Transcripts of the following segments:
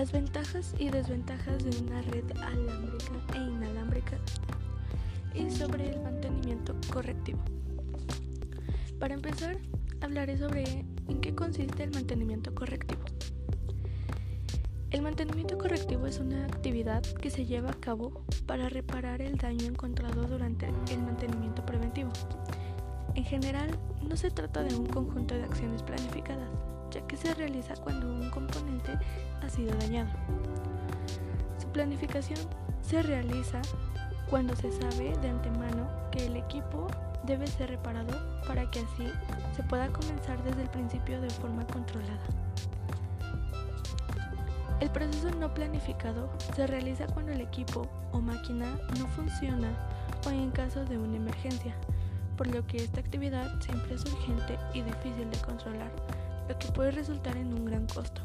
Las ventajas y desventajas de una red alámbrica e inalámbrica y sobre el mantenimiento correctivo. Para empezar, hablaré sobre en qué consiste el mantenimiento correctivo. El mantenimiento correctivo es una actividad que se lleva a cabo para reparar el daño encontrado durante el mantenimiento preventivo. En general, no se trata de un conjunto de acciones planificadas, ya que se realiza cuando un componente dañado. Su planificación se realiza cuando se sabe de antemano que el equipo debe ser reparado para que así se pueda comenzar desde el principio de forma controlada. El proceso no planificado se realiza cuando el equipo o máquina no funciona o en caso de una emergencia, por lo que esta actividad siempre es urgente y difícil de controlar, lo que puede resultar en un gran costo.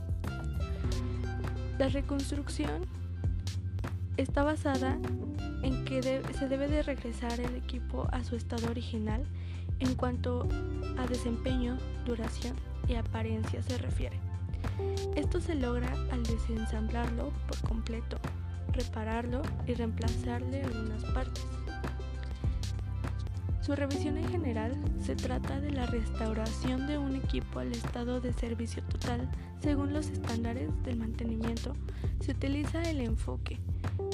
La reconstrucción está basada en que se debe de regresar el equipo a su estado original en cuanto a desempeño, duración y apariencia se refiere. Esto se logra al desensamblarlo por completo, repararlo y reemplazarle algunas partes. Su revisión en general se trata de la restauración de un equipo al estado de servicio total según los estándares del mantenimiento. Se utiliza el enfoque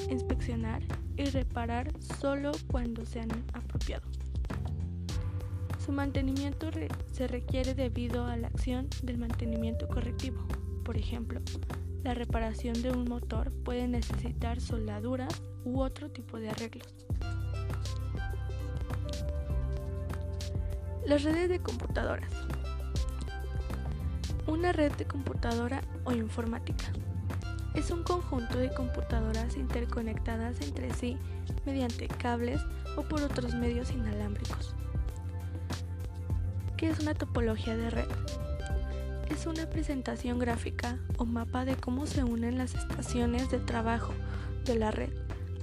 inspeccionar y reparar solo cuando sean apropiado. Su mantenimiento se requiere debido a la acción del mantenimiento correctivo. Por ejemplo, la reparación de un motor puede necesitar soldadura u otro tipo de arreglos. Las redes de computadoras. Una red de computadora o informática es un conjunto de computadoras interconectadas entre sí mediante cables o por otros medios inalámbricos. ¿Qué es una topología de red? Es una presentación gráfica o mapa de cómo se unen las estaciones de trabajo de la red.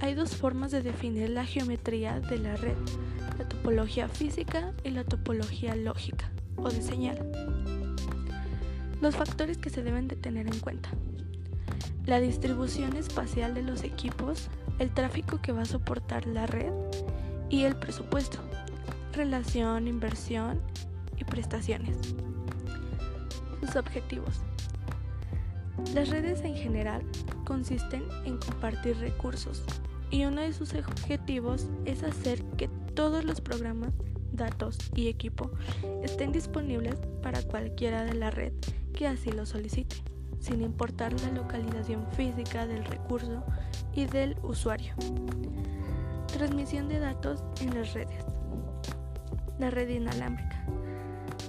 Hay dos formas de definir la geometría de la red, la topología física y la topología lógica o de señal. Los factores que se deben de tener en cuenta la distribución espacial de los equipos, el tráfico que va a soportar la red y el presupuesto, relación, inversión y prestaciones. Sus objetivos. Las redes en general consisten en compartir recursos y uno de sus objetivos es hacer que todos los programas, datos y equipo estén disponibles para cualquiera de la red que así lo solicite sin importar la localización física del recurso y del usuario. Transmisión de datos en las redes. La red inalámbrica.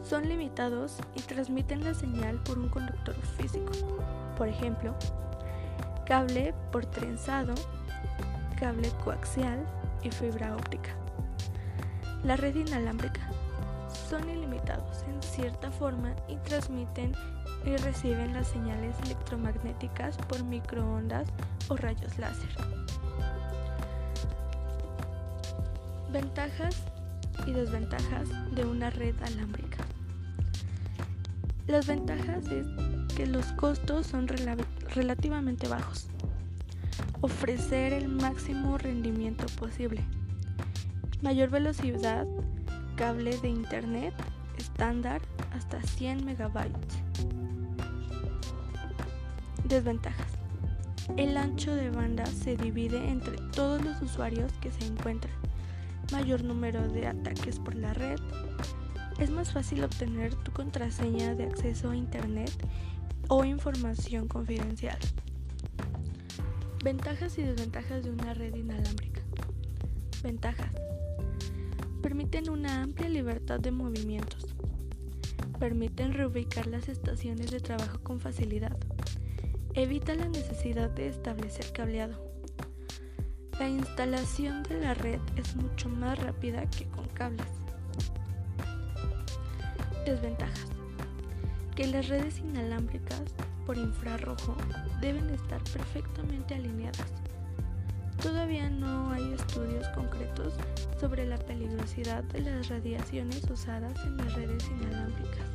Son limitados y transmiten la señal por un conductor físico. Por ejemplo, cable por trenzado, cable coaxial y fibra óptica. La red inalámbrica son ilimitados en cierta forma y transmiten y reciben las señales electromagnéticas por microondas o rayos láser. Ventajas y desventajas de una red alámbrica. Las ventajas es que los costos son relativamente bajos. Ofrecer el máximo rendimiento posible. Mayor velocidad, cable de internet estándar hasta 100 megabytes. Desventajas. El ancho de banda se divide entre todos los usuarios que se encuentran. Mayor número de ataques por la red. Es más fácil obtener tu contraseña de acceso a Internet o información confidencial. Ventajas y desventajas de una red inalámbrica. Ventajas. Permiten una amplia libertad de movimientos. Permiten reubicar las estaciones de trabajo con facilidad Evita la necesidad de establecer cableado. La instalación de la red es mucho más rápida que con cables. Desventajas. Que las redes inalámbricas por infrarrojo deben estar perfectamente alineadas. Todavía no hay estudios concretos sobre la peligrosidad de las radiaciones usadas en las redes inalámbricas.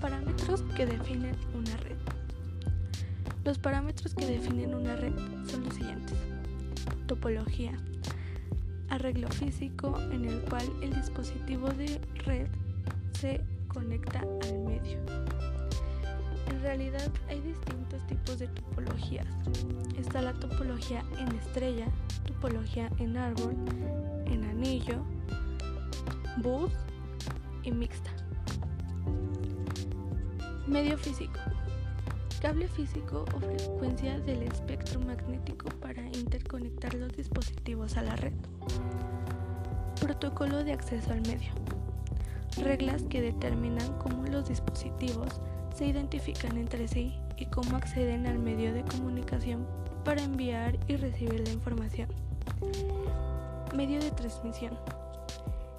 Parámetros que definen una red. Los parámetros que definen una red son los siguientes. Topología. Arreglo físico en el cual el dispositivo de red se conecta al medio. En realidad hay distintos tipos de topologías. Está la topología en estrella, topología en árbol, en anillo, bus y mixta. Medio físico. Cable físico o frecuencia del espectro magnético para interconectar los dispositivos a la red. Protocolo de acceso al medio. Reglas que determinan cómo los dispositivos se identifican entre sí y cómo acceden al medio de comunicación para enviar y recibir la información. Medio de transmisión.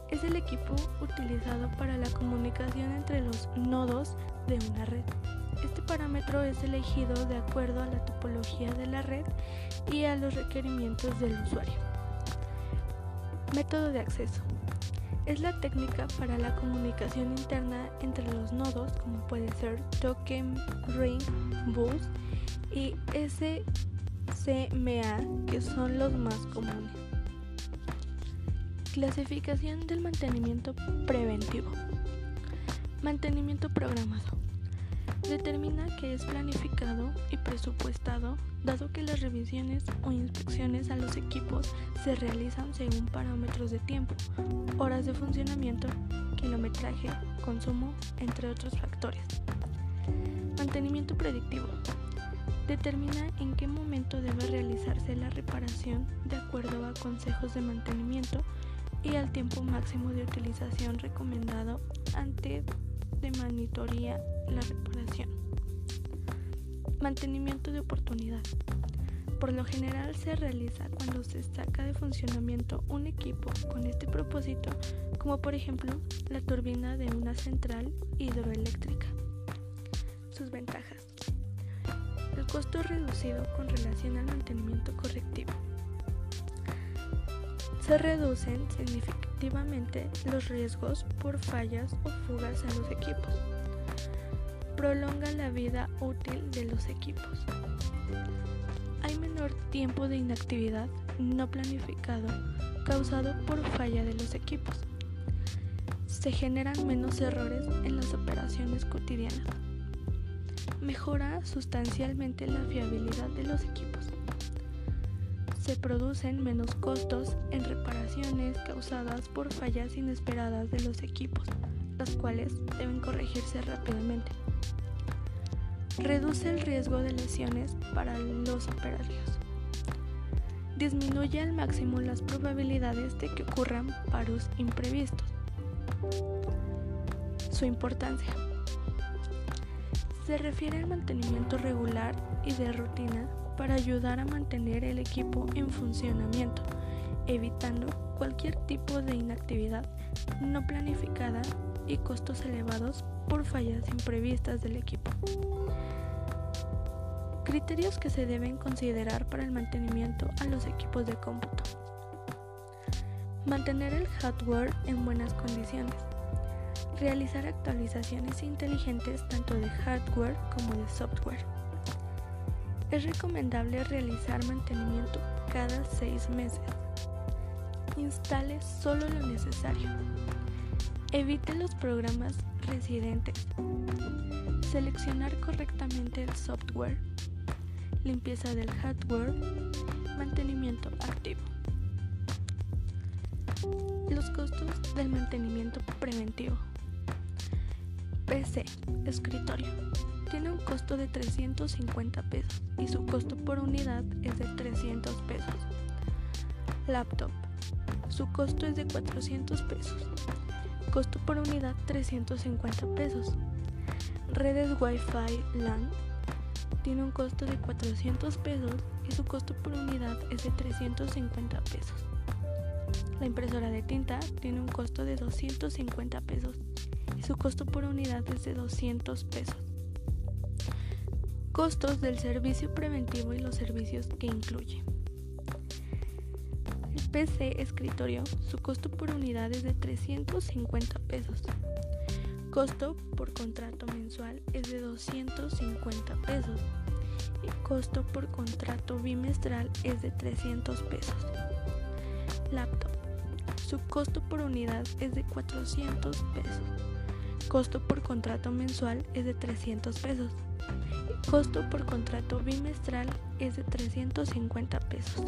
Es el equipo utilizado para la comunicación entre los nodos de una red. Este parámetro es elegido de acuerdo a la topología de la red y a los requerimientos del usuario. Método de acceso. Es la técnica para la comunicación interna entre los nodos, como puede ser token, ring, bus y SCMA, que son los más comunes. Clasificación del mantenimiento preventivo. Mantenimiento programado. Determina que es planificado y presupuestado dado que las revisiones o inspecciones a los equipos se realizan según parámetros de tiempo, horas de funcionamiento, kilometraje, consumo, entre otros factores. Mantenimiento predictivo. Determina en qué momento debe realizarse la reparación de acuerdo a consejos de mantenimiento y al tiempo máximo de utilización recomendado antes de monitoría la reparación. Mantenimiento de oportunidad. Por lo general se realiza cuando se saca de funcionamiento un equipo con este propósito, como por ejemplo la turbina de una central hidroeléctrica. Sus ventajas. El costo reducido con relación al mantenimiento correctivo se reducen significativamente los riesgos por fallas o fugas en los equipos. Prolonga la vida útil de los equipos. Hay menor tiempo de inactividad no planificado causado por falla de los equipos. Se generan menos errores en las operaciones cotidianas. Mejora sustancialmente la fiabilidad de los equipos se producen menos costos en reparaciones causadas por fallas inesperadas de los equipos, las cuales deben corregirse rápidamente. Reduce el riesgo de lesiones para los operarios. Disminuye al máximo las probabilidades de que ocurran paros imprevistos. Su importancia. Se refiere al mantenimiento regular y de rutina para ayudar a mantener el equipo en funcionamiento, evitando cualquier tipo de inactividad no planificada y costos elevados por fallas imprevistas del equipo. Criterios que se deben considerar para el mantenimiento a los equipos de cómputo. Mantener el hardware en buenas condiciones. Realizar actualizaciones inteligentes tanto de hardware como de software es recomendable realizar mantenimiento cada seis meses. Instale solo lo necesario. Evite los programas residentes. Seleccionar correctamente el software. Limpieza del hardware. Mantenimiento activo. Los costos del mantenimiento preventivo. PC, escritorio tiene un costo de 350 pesos y su costo por unidad es de 300 pesos. Laptop. Su costo es de 400 pesos. Costo por unidad 350 pesos. Redes Wi-Fi LAN. Tiene un costo de 400 pesos y su costo por unidad es de 350 pesos. La impresora de tinta tiene un costo de 250 pesos y su costo por unidad es de 200 pesos. Costos del servicio preventivo y los servicios que incluye. El PC escritorio, su costo por unidad es de 350 pesos. costo por contrato mensual es de 250 pesos y costo por contrato bimestral es de 300 pesos. Laptop. Su costo por unidad es de 400 pesos. Costo por contrato mensual es de 300 pesos. Costo por contrato bimestral es de 350 pesos.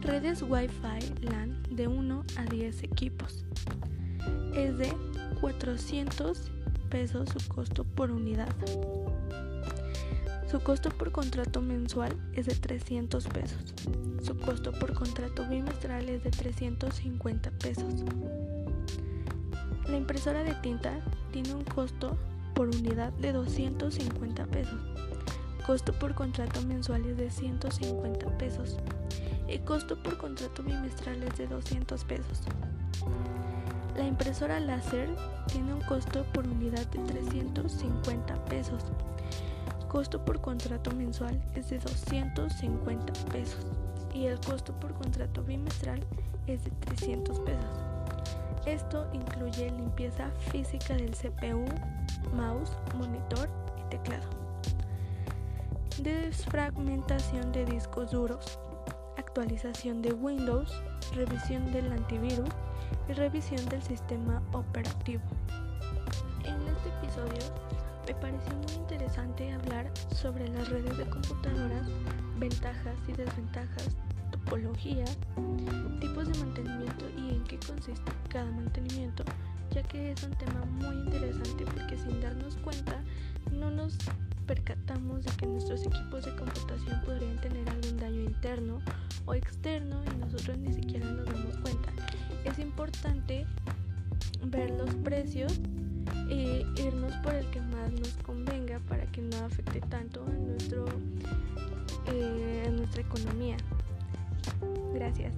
Redes Wi-Fi LAN de 1 a 10 equipos. Es de 400 pesos su costo por unidad. Su costo por contrato mensual es de 300 pesos. Su costo por contrato bimestral es de 350 pesos. La impresora de tinta tiene un costo por unidad de 250 pesos. Costo por contrato mensual es de 150 pesos. Y costo por contrato bimestral es de 200 pesos. La impresora láser tiene un costo por unidad de 350 pesos. Costo por contrato mensual es de 250 pesos y el costo por contrato bimestral es de 300 pesos. Esto incluye limpieza física del CPU, mouse, monitor y teclado. Desfragmentación de discos duros, actualización de Windows, revisión del antivirus y revisión del sistema operativo. En este episodio me pareció muy interesante hablar sobre las redes de computadoras, ventajas y desventajas topología, tipos de mantenimiento y en qué consiste cada mantenimiento, ya que es un tema muy interesante porque sin darnos cuenta no nos percatamos de que nuestros equipos de computación podrían tener algún daño interno o externo y nosotros ni siquiera nos damos cuenta. Es importante ver los precios e irnos por el que más nos convenga para que no afecte tanto a, nuestro, eh, a nuestra economía gracias.